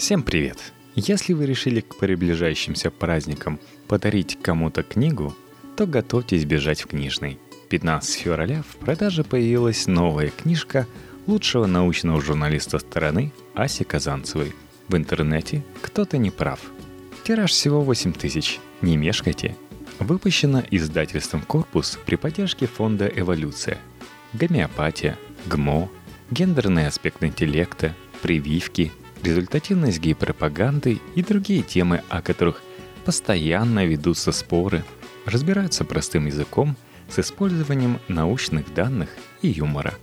Всем привет! Если вы решили к приближающимся праздникам подарить кому-то книгу, то готовьтесь бежать в книжный. 15 февраля в продаже появилась новая книжка лучшего научного журналиста страны Аси Казанцевой. В интернете кто-то не прав. Тираж всего 8 тысяч. Не мешкайте. Выпущена издательством «Корпус» при поддержке фонда «Эволюция». Гомеопатия, ГМО, гендерный аспект интеллекта, прививки – результативность гей-пропаганды и другие темы, о которых постоянно ведутся споры, разбираются простым языком с использованием научных данных и юмора.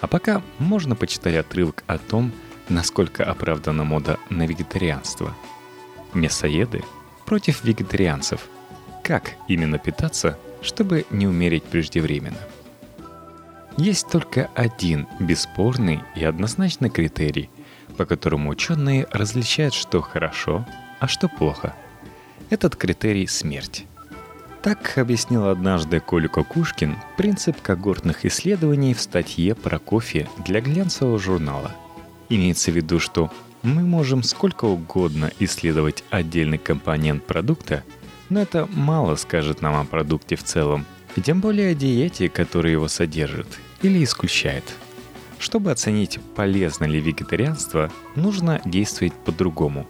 А пока можно почитать отрывок о том, насколько оправдана мода на вегетарианство. Мясоеды против вегетарианцев. Как именно питаться, чтобы не умереть преждевременно? Есть только один бесспорный и однозначный критерий, по которому ученые различают, что хорошо, а что плохо. Этот критерий – смерть. Так объяснил однажды Коля Кукушкин принцип когортных исследований в статье про кофе для глянцевого журнала. Имеется в виду, что мы можем сколько угодно исследовать отдельный компонент продукта, но это мало скажет нам о продукте в целом, и тем более о диете, которая его содержит или исключает – чтобы оценить, полезно ли вегетарианство, нужно действовать по-другому.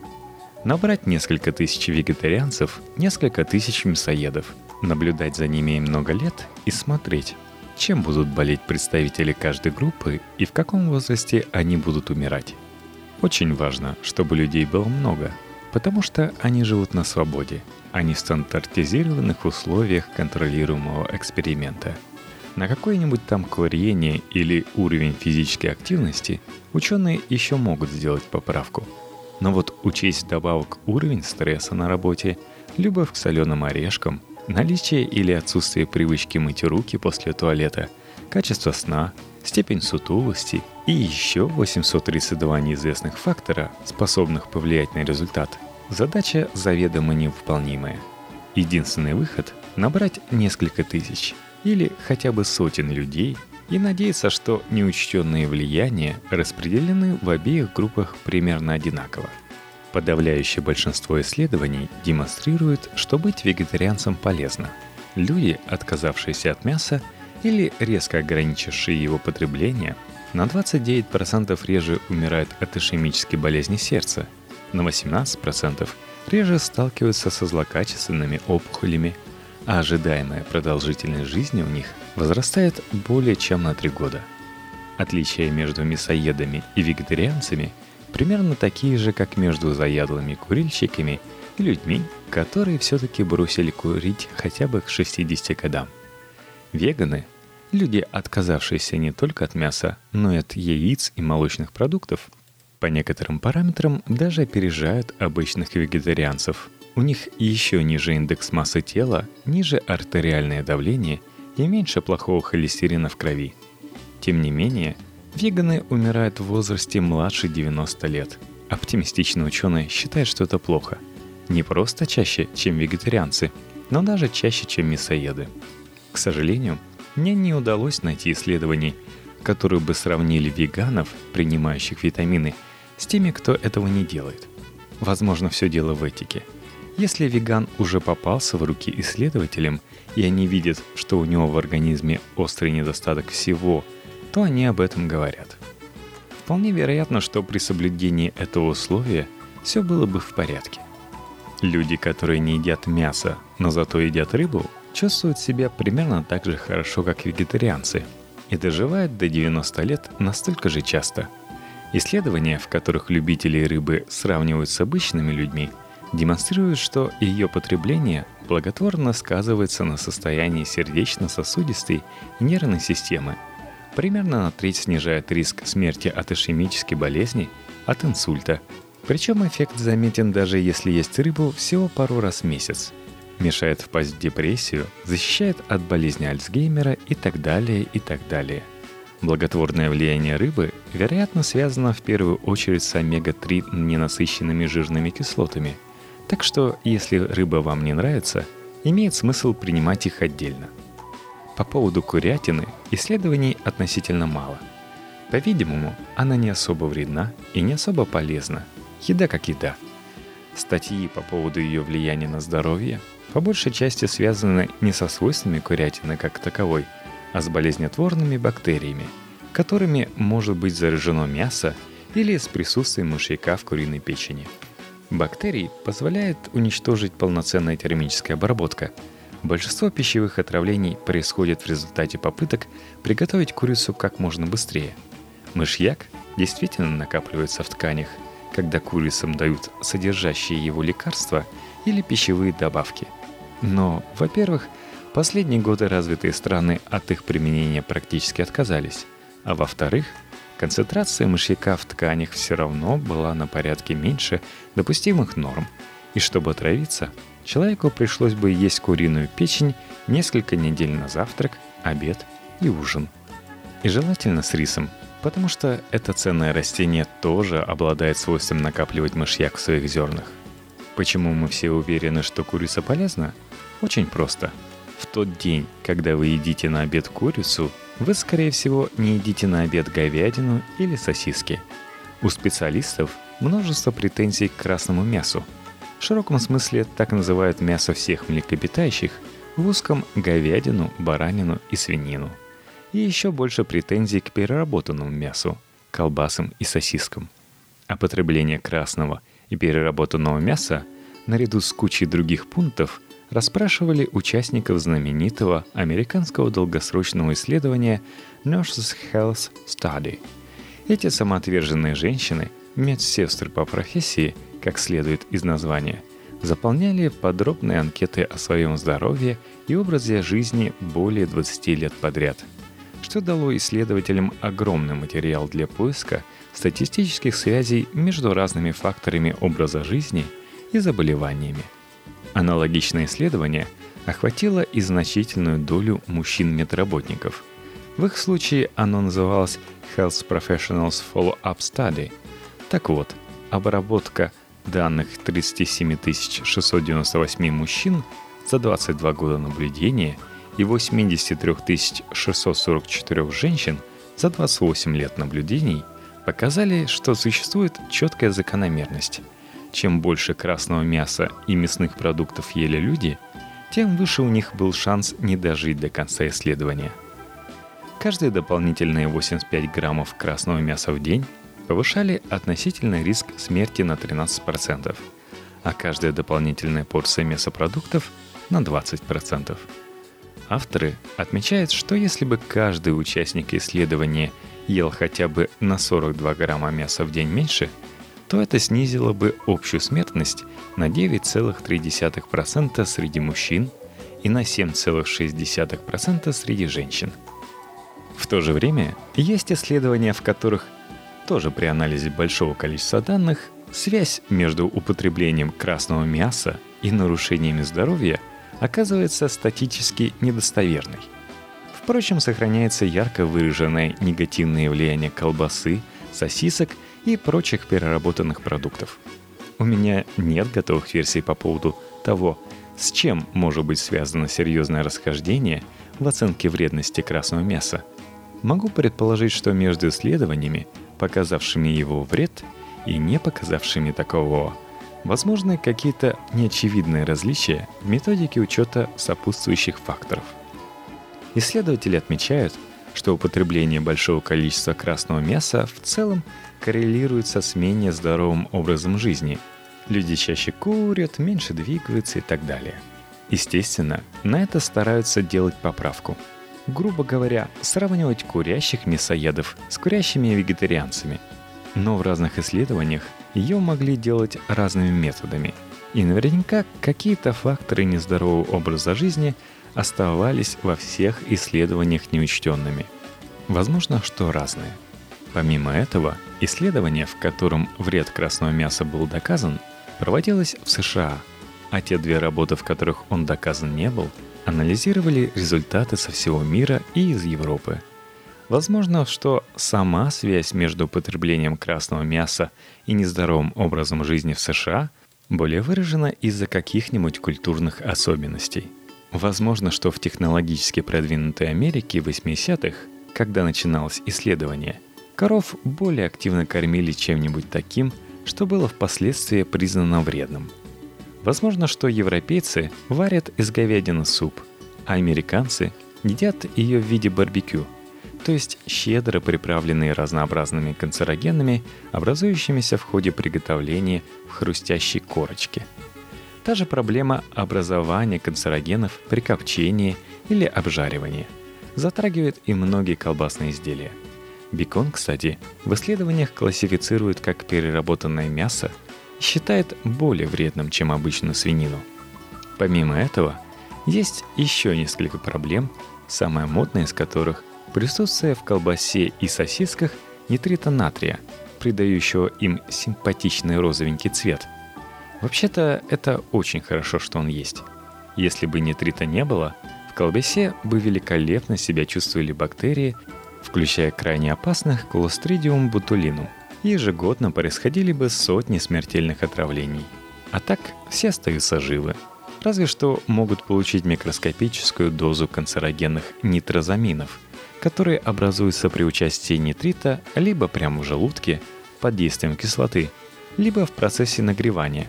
Набрать несколько тысяч вегетарианцев, несколько тысяч мясоедов, наблюдать за ними много лет и смотреть, чем будут болеть представители каждой группы и в каком возрасте они будут умирать. Очень важно, чтобы людей было много, потому что они живут на свободе, а не в стандартизированных условиях контролируемого эксперимента – на какое-нибудь там курение или уровень физической активности ученые еще могут сделать поправку. Но вот учесть добавок уровень стресса на работе, любовь к соленым орешкам, наличие или отсутствие привычки мыть руки после туалета, качество сна, степень сутулости и еще 832 неизвестных фактора, способных повлиять на результат, задача заведомо невыполнимая. Единственный выход – набрать несколько тысяч – или хотя бы сотен людей и надеяться, что неучтенные влияния распределены в обеих группах примерно одинаково. Подавляющее большинство исследований демонстрирует, что быть вегетарианцем полезно. Люди, отказавшиеся от мяса или резко ограничившие его потребление, на 29% реже умирают от ишемической болезни сердца, на 18% реже сталкиваются со злокачественными опухолями а ожидаемая продолжительность жизни у них возрастает более чем на 3 года. Отличия между мясоедами и вегетарианцами примерно такие же, как между заядлыми курильщиками и людьми, которые все-таки бросили курить хотя бы к 60 годам. Веганы – люди, отказавшиеся не только от мяса, но и от яиц и молочных продуктов, по некоторым параметрам даже опережают обычных вегетарианцев – у них еще ниже индекс массы тела, ниже артериальное давление и меньше плохого холестерина в крови. Тем не менее, веганы умирают в возрасте младше 90 лет. Оптимистичный ученый считает, что это плохо. Не просто чаще, чем вегетарианцы, но даже чаще, чем мясоеды. К сожалению, мне не удалось найти исследований, которые бы сравнили веганов, принимающих витамины, с теми, кто этого не делает. Возможно, все дело в этике – если веган уже попался в руки исследователям, и они видят, что у него в организме острый недостаток всего, то они об этом говорят. Вполне вероятно, что при соблюдении этого условия все было бы в порядке. Люди, которые не едят мясо, но зато едят рыбу, чувствуют себя примерно так же хорошо, как вегетарианцы, и доживают до 90 лет настолько же часто. Исследования, в которых любители рыбы сравнивают с обычными людьми – демонстрирует, что ее потребление благотворно сказывается на состоянии сердечно-сосудистой и нервной системы, примерно на треть снижает риск смерти от ишемической болезни, от инсульта. Причем эффект заметен даже если есть рыбу всего пару раз в месяц. Мешает впасть в депрессию, защищает от болезни Альцгеймера и так далее, и так далее. Благотворное влияние рыбы, вероятно, связано в первую очередь с омега-3 ненасыщенными жирными кислотами – так что, если рыба вам не нравится, имеет смысл принимать их отдельно. По поводу курятины исследований относительно мало. По-видимому, она не особо вредна и не особо полезна. еда как еда. Статьи по поводу ее влияния на здоровье по большей части связаны не со свойствами курятины как таковой, а с болезнетворными бактериями, которыми может быть заражено мясо или с присутствием мышьяка в куриной печени. Бактерий позволяет уничтожить полноценная термическая обработка. Большинство пищевых отравлений происходит в результате попыток приготовить курицу как можно быстрее. Мышьяк действительно накапливается в тканях, когда курицам дают содержащие его лекарства или пищевые добавки. Но, во-первых, последние годы развитые страны от их применения практически отказались, а во-вторых, концентрация мышьяка в тканях все равно была на порядке меньше допустимых норм, и чтобы отравиться, человеку пришлось бы есть куриную печень несколько недель на завтрак, обед и ужин. И желательно с рисом, потому что это ценное растение тоже обладает свойством накапливать мышьяк в своих зернах. Почему мы все уверены, что курица полезна? Очень просто. В тот день, когда вы едите на обед курицу, вы, скорее всего, не едите на обед говядину или сосиски. У специалистов множество претензий к красному мясу. В широком смысле так называют мясо всех млекопитающих, в узком – говядину, баранину и свинину. И еще больше претензий к переработанному мясу, колбасам и сосискам. А потребление красного и переработанного мяса, наряду с кучей других пунктов – расспрашивали участников знаменитого американского долгосрочного исследования Nurses Health Study. Эти самоотверженные женщины, медсестры по профессии, как следует из названия, заполняли подробные анкеты о своем здоровье и образе жизни более 20 лет подряд, что дало исследователям огромный материал для поиска статистических связей между разными факторами образа жизни и заболеваниями – Аналогичное исследование охватило и значительную долю мужчин-медработников. В их случае оно называлось Health Professionals Follow-up Study. Так вот, обработка данных 37 698 мужчин за 22 года наблюдения и 83 644 женщин за 28 лет наблюдений показали, что существует четкая закономерность – чем больше красного мяса и мясных продуктов ели люди, тем выше у них был шанс не дожить до конца исследования. Каждые дополнительные 85 граммов красного мяса в день повышали относительный риск смерти на 13%, а каждая дополнительная порция мясопродуктов на 20%. Авторы отмечают, что если бы каждый участник исследования ел хотя бы на 42 грамма мяса в день меньше – то это снизило бы общую смертность на 9,3% среди мужчин и на 7,6% среди женщин. В то же время есть исследования, в которых тоже при анализе большого количества данных связь между употреблением красного мяса и нарушениями здоровья оказывается статически недостоверной. Впрочем, сохраняется ярко выраженное негативное влияние колбасы, сосисок – и прочих переработанных продуктов. У меня нет готовых версий по поводу того, с чем может быть связано серьезное расхождение в оценке вредности красного мяса. Могу предположить, что между исследованиями, показавшими его вред и не показавшими такового, возможны какие-то неочевидные различия в методике учета сопутствующих факторов. Исследователи отмечают, что употребление большого количества красного мяса в целом коррелируется с менее здоровым образом жизни. Люди чаще курят, меньше двигаются и так далее. Естественно, на это стараются делать поправку. Грубо говоря, сравнивать курящих мясоедов с курящими вегетарианцами. Но в разных исследованиях ее могли делать разными методами. И наверняка какие-то факторы нездорового образа жизни оставались во всех исследованиях неучтенными. Возможно, что разные – Помимо этого, исследование, в котором вред красного мяса был доказан, проводилось в США, а те две работы, в которых он доказан не был, анализировали результаты со всего мира и из Европы. Возможно, что сама связь между потреблением красного мяса и нездоровым образом жизни в США более выражена из-за каких-нибудь культурных особенностей. Возможно, что в технологически продвинутой Америке 80-х, когда начиналось исследование – Коров более активно кормили чем-нибудь таким, что было впоследствии признано вредным. Возможно, что европейцы варят из говядины суп, а американцы едят ее в виде барбекю, то есть щедро приправленные разнообразными канцерогенами, образующимися в ходе приготовления в хрустящей корочке. Та же проблема образования канцерогенов при копчении или обжаривании затрагивает и многие колбасные изделия. Бекон, кстати, в исследованиях классифицируют как переработанное мясо и считает более вредным, чем обычную свинину. Помимо этого, есть еще несколько проблем, самая модная из которых – присутствие в колбасе и сосисках нитрита натрия, придающего им симпатичный розовенький цвет. Вообще-то это очень хорошо, что он есть. Если бы нитрита не было, в колбасе бы великолепно себя чувствовали бактерии, включая крайне опасных колостридиум бутулинум. Ежегодно происходили бы сотни смертельных отравлений. А так все остаются живы – Разве что могут получить микроскопическую дозу канцерогенных нитрозаминов, которые образуются при участии нитрита либо прямо в желудке под действием кислоты, либо в процессе нагревания.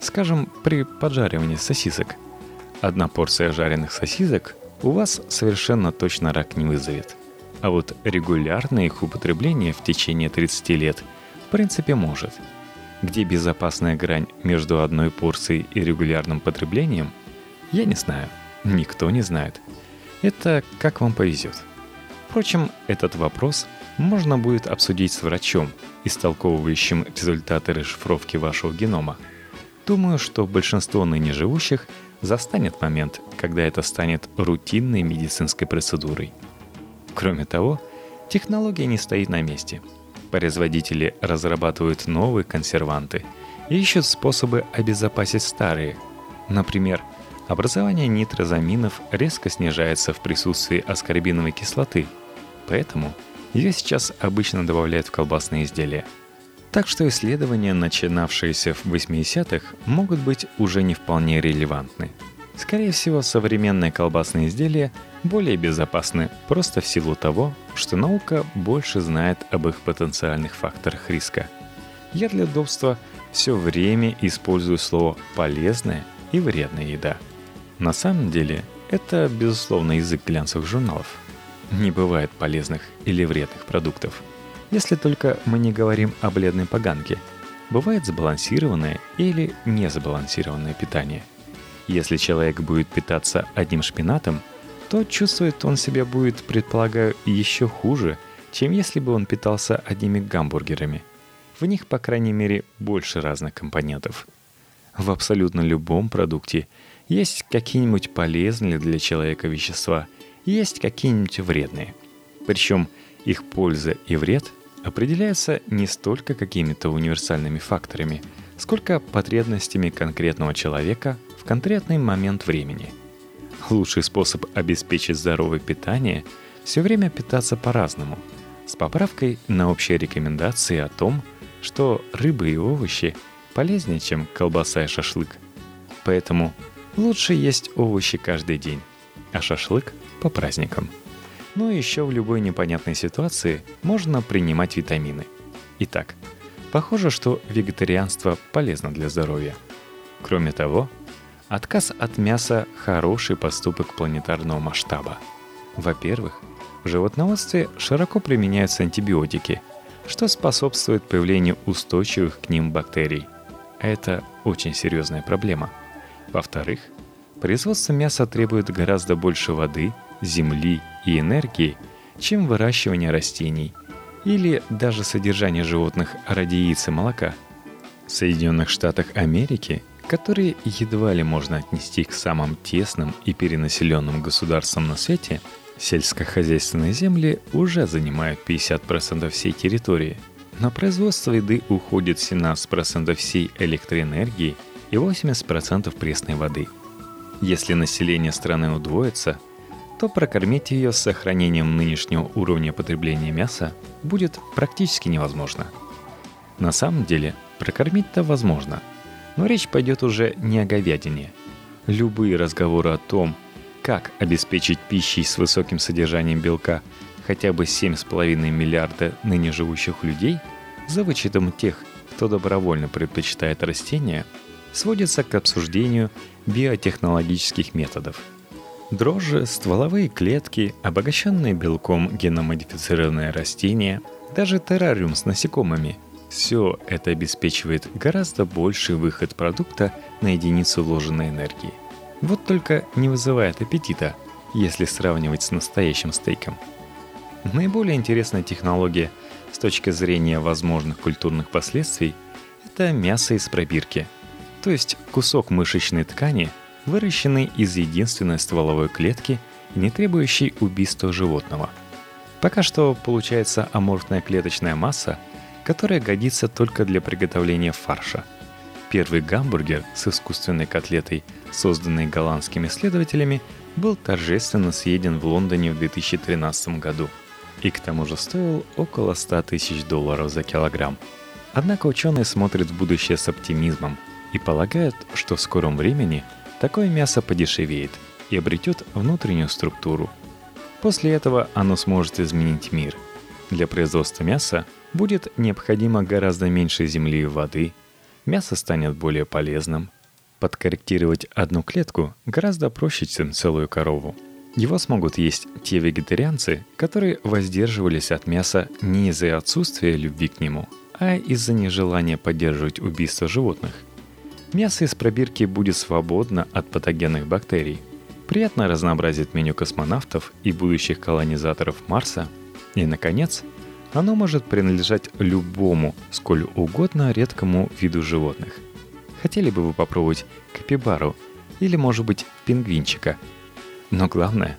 Скажем, при поджаривании сосисок. Одна порция жареных сосисок у вас совершенно точно рак не вызовет. А вот регулярное их употребление в течение 30 лет в принципе может – где безопасная грань между одной порцией и регулярным потреблением, я не знаю. Никто не знает. Это как вам повезет. Впрочем, этот вопрос можно будет обсудить с врачом, истолковывающим результаты расшифровки вашего генома. Думаю, что большинство ныне живущих застанет момент, когда это станет рутинной медицинской процедурой. Кроме того, технология не стоит на месте – Производители разрабатывают новые консерванты и ищут способы обезопасить старые. Например, образование нитрозаминов резко снижается в присутствии аскорбиновой кислоты, поэтому ее сейчас обычно добавляют в колбасные изделия. Так что исследования, начинавшиеся в 80-х, могут быть уже не вполне релевантны. Скорее всего, современные колбасные изделия более безопасны просто в силу того, что наука больше знает об их потенциальных факторах риска. Я для удобства все время использую слово «полезная» и «вредная еда». На самом деле, это, безусловно, язык глянцевых журналов. Не бывает полезных или вредных продуктов. Если только мы не говорим о бледной поганке. Бывает сбалансированное или несбалансированное питание. Если человек будет питаться одним шпинатом – то чувствует он себя будет, предполагаю, еще хуже, чем если бы он питался одними гамбургерами. В них, по крайней мере, больше разных компонентов. В абсолютно любом продукте есть какие-нибудь полезные для человека вещества, есть какие-нибудь вредные. Причем их польза и вред определяются не столько какими-то универсальными факторами, сколько потребностями конкретного человека конкретный момент времени – Лучший способ обеспечить здоровое питание – все время питаться по-разному, с поправкой на общие рекомендации о том, что рыбы и овощи полезнее, чем колбаса и шашлык. Поэтому лучше есть овощи каждый день, а шашлык по праздникам. Ну и еще в любой непонятной ситуации можно принимать витамины. Итак, похоже, что вегетарианство полезно для здоровья. Кроме того, Отказ от мяса – хороший поступок планетарного масштаба. Во-первых, в животноводстве широко применяются антибиотики, что способствует появлению устойчивых к ним бактерий. Это очень серьезная проблема. Во-вторых, производство мяса требует гораздо больше воды, земли и энергии, чем выращивание растений или даже содержание животных ради яиц и молока. В Соединенных Штатах Америки которые едва ли можно отнести к самым тесным и перенаселенным государствам на свете, сельскохозяйственные земли уже занимают 50% всей территории. На производство еды уходит 17% всей электроэнергии и 80% пресной воды. Если население страны удвоится, то прокормить ее с сохранением нынешнего уровня потребления мяса будет практически невозможно. На самом деле, прокормить-то возможно – но речь пойдет уже не о говядине. Любые разговоры о том, как обеспечить пищей с высоким содержанием белка хотя бы 7,5 миллиарда ныне живущих людей, за вычетом тех, кто добровольно предпочитает растения, сводится к обсуждению биотехнологических методов. Дрожжи, стволовые клетки, обогащенные белком геномодифицированные растения, даже террариум с насекомыми – все это обеспечивает гораздо больший выход продукта на единицу вложенной энергии. Вот только не вызывает аппетита, если сравнивать с настоящим стейком. Наиболее интересная технология с точки зрения возможных культурных последствий – это мясо из пробирки, то есть кусок мышечной ткани, выращенный из единственной стволовой клетки и не требующий убийства животного. Пока что получается аморфная клеточная масса – которая годится только для приготовления фарша. Первый гамбургер с искусственной котлетой, созданный голландскими исследователями, был торжественно съеден в Лондоне в 2013 году и к тому же стоил около 100 тысяч долларов за килограмм. Однако ученые смотрят в будущее с оптимизмом и полагают, что в скором времени такое мясо подешевеет и обретет внутреннюю структуру. После этого оно сможет изменить мир. Для производства мяса будет необходимо гораздо меньше земли и воды, мясо станет более полезным. Подкорректировать одну клетку гораздо проще, чем целую корову. Его смогут есть те вегетарианцы, которые воздерживались от мяса не из-за отсутствия любви к нему, а из-за нежелания поддерживать убийство животных. Мясо из пробирки будет свободно от патогенных бактерий, приятно разнообразит меню космонавтов и будущих колонизаторов Марса. И, наконец, оно может принадлежать любому, сколь угодно редкому виду животных. Хотели бы вы попробовать капибару или, может быть, пингвинчика? Но главное,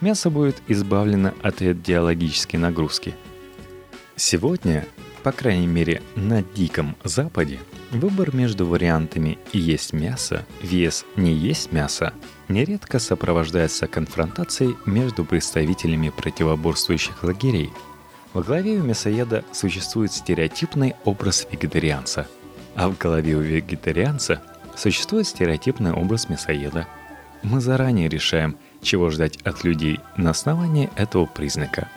мясо будет избавлено от идеологической нагрузки. Сегодня, по крайней мере на Диком Западе, выбор между вариантами «есть мясо», «вес не есть мясо» нередко сопровождается конфронтацией между представителями противоборствующих лагерей – во главе у мясоеда существует стереотипный образ вегетарианца, а в голове у вегетарианца существует стереотипный образ мясоеда. Мы заранее решаем, чего ждать от людей на основании этого признака.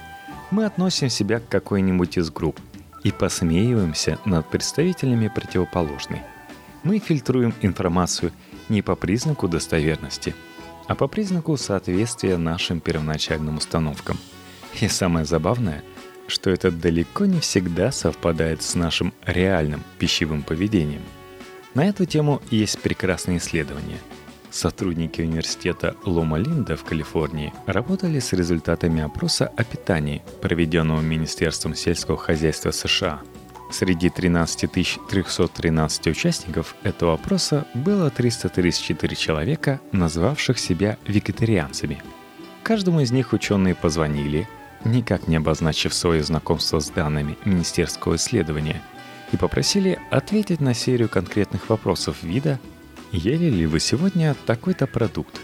Мы относим себя к какой-нибудь из групп и посмеиваемся над представителями противоположной. Мы фильтруем информацию не по признаку достоверности, а по признаку соответствия нашим первоначальным установкам. И самое забавное – что это далеко не всегда совпадает с нашим реальным пищевым поведением. На эту тему есть прекрасные исследования. Сотрудники университета Лома Линда в Калифорнии работали с результатами опроса о питании, проведенного Министерством сельского хозяйства США. Среди 13 313 участников этого опроса было 334 человека, назвавших себя вегетарианцами. Каждому из них ученые позвонили, никак не обозначив свое знакомство с данными министерского исследования, и попросили ответить на серию конкретных вопросов вида «Ели ли вы сегодня такой-то продукт?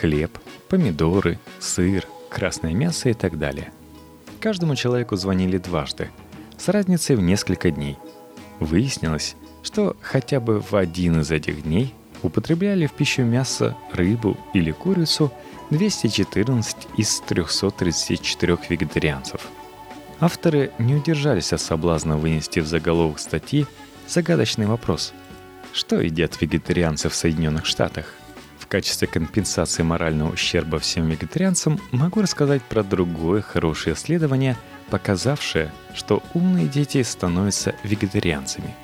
Хлеб, помидоры, сыр, красное мясо и так далее». Каждому человеку звонили дважды, с разницей в несколько дней. Выяснилось, что хотя бы в один из этих дней употребляли в пищу мясо, рыбу или курицу – 214 из 334 вегетарианцев. Авторы не удержались от соблазна вынести в заголовок статьи загадочный вопрос. Что едят вегетарианцы в Соединенных Штатах? В качестве компенсации морального ущерба всем вегетарианцам могу рассказать про другое хорошее исследование, показавшее, что умные дети становятся вегетарианцами.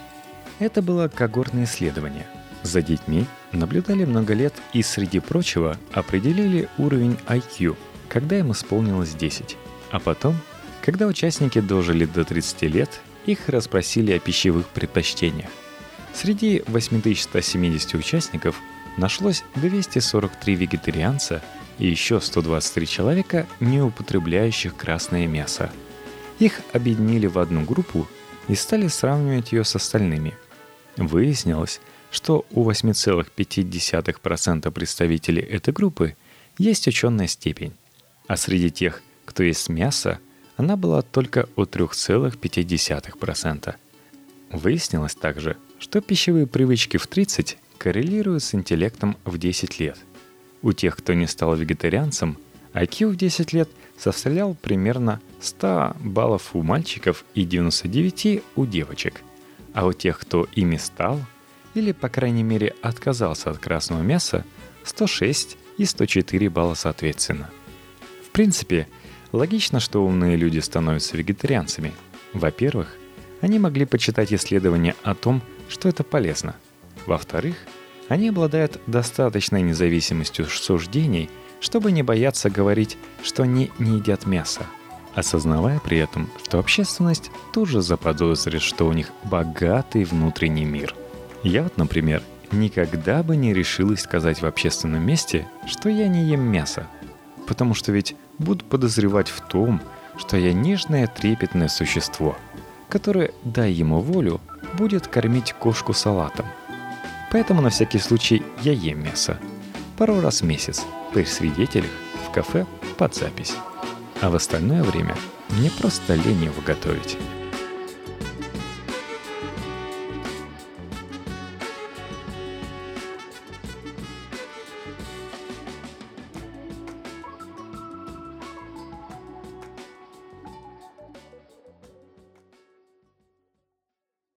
Это было когортное исследование – за детьми наблюдали много лет и, среди прочего, определили уровень IQ, когда им исполнилось 10. А потом, когда участники дожили до 30 лет, их расспросили о пищевых предпочтениях. Среди 8170 участников нашлось 243 вегетарианца и еще 123 человека, не употребляющих красное мясо. Их объединили в одну группу и стали сравнивать ее с остальными. Выяснилось, что у 8,5% представителей этой группы есть ученая степень, а среди тех, кто есть мясо, она была только у 3,5%. Выяснилось также, что пищевые привычки в 30 коррелируют с интеллектом в 10 лет. У тех, кто не стал вегетарианцем, IQ в 10 лет составлял примерно 100 баллов у мальчиков и 99 у девочек – А у тех, кто ими стал, или, по крайней мере, отказался от красного мяса, 106 и 104 балла соответственно. В принципе, логично, что умные люди становятся вегетарианцами. Во-первых, они могли почитать исследования о том, что это полезно. Во-вторых, они обладают достаточной независимостью суждений, чтобы не бояться говорить, что они не едят мясо, осознавая при этом, что общественность тоже заподозрит, что у них богатый внутренний мир. Я вот, например, никогда бы не решилась сказать в общественном месте, что я не ем мясо, потому что ведь буду подозревать в том, что я нежное трепетное существо, которое, дай ему волю, будет кормить кошку салатом. Поэтому на всякий случай я ем мясо. Пару раз в месяц, при свидетелях, в кафе, под запись. А в остальное время мне просто лень его готовить.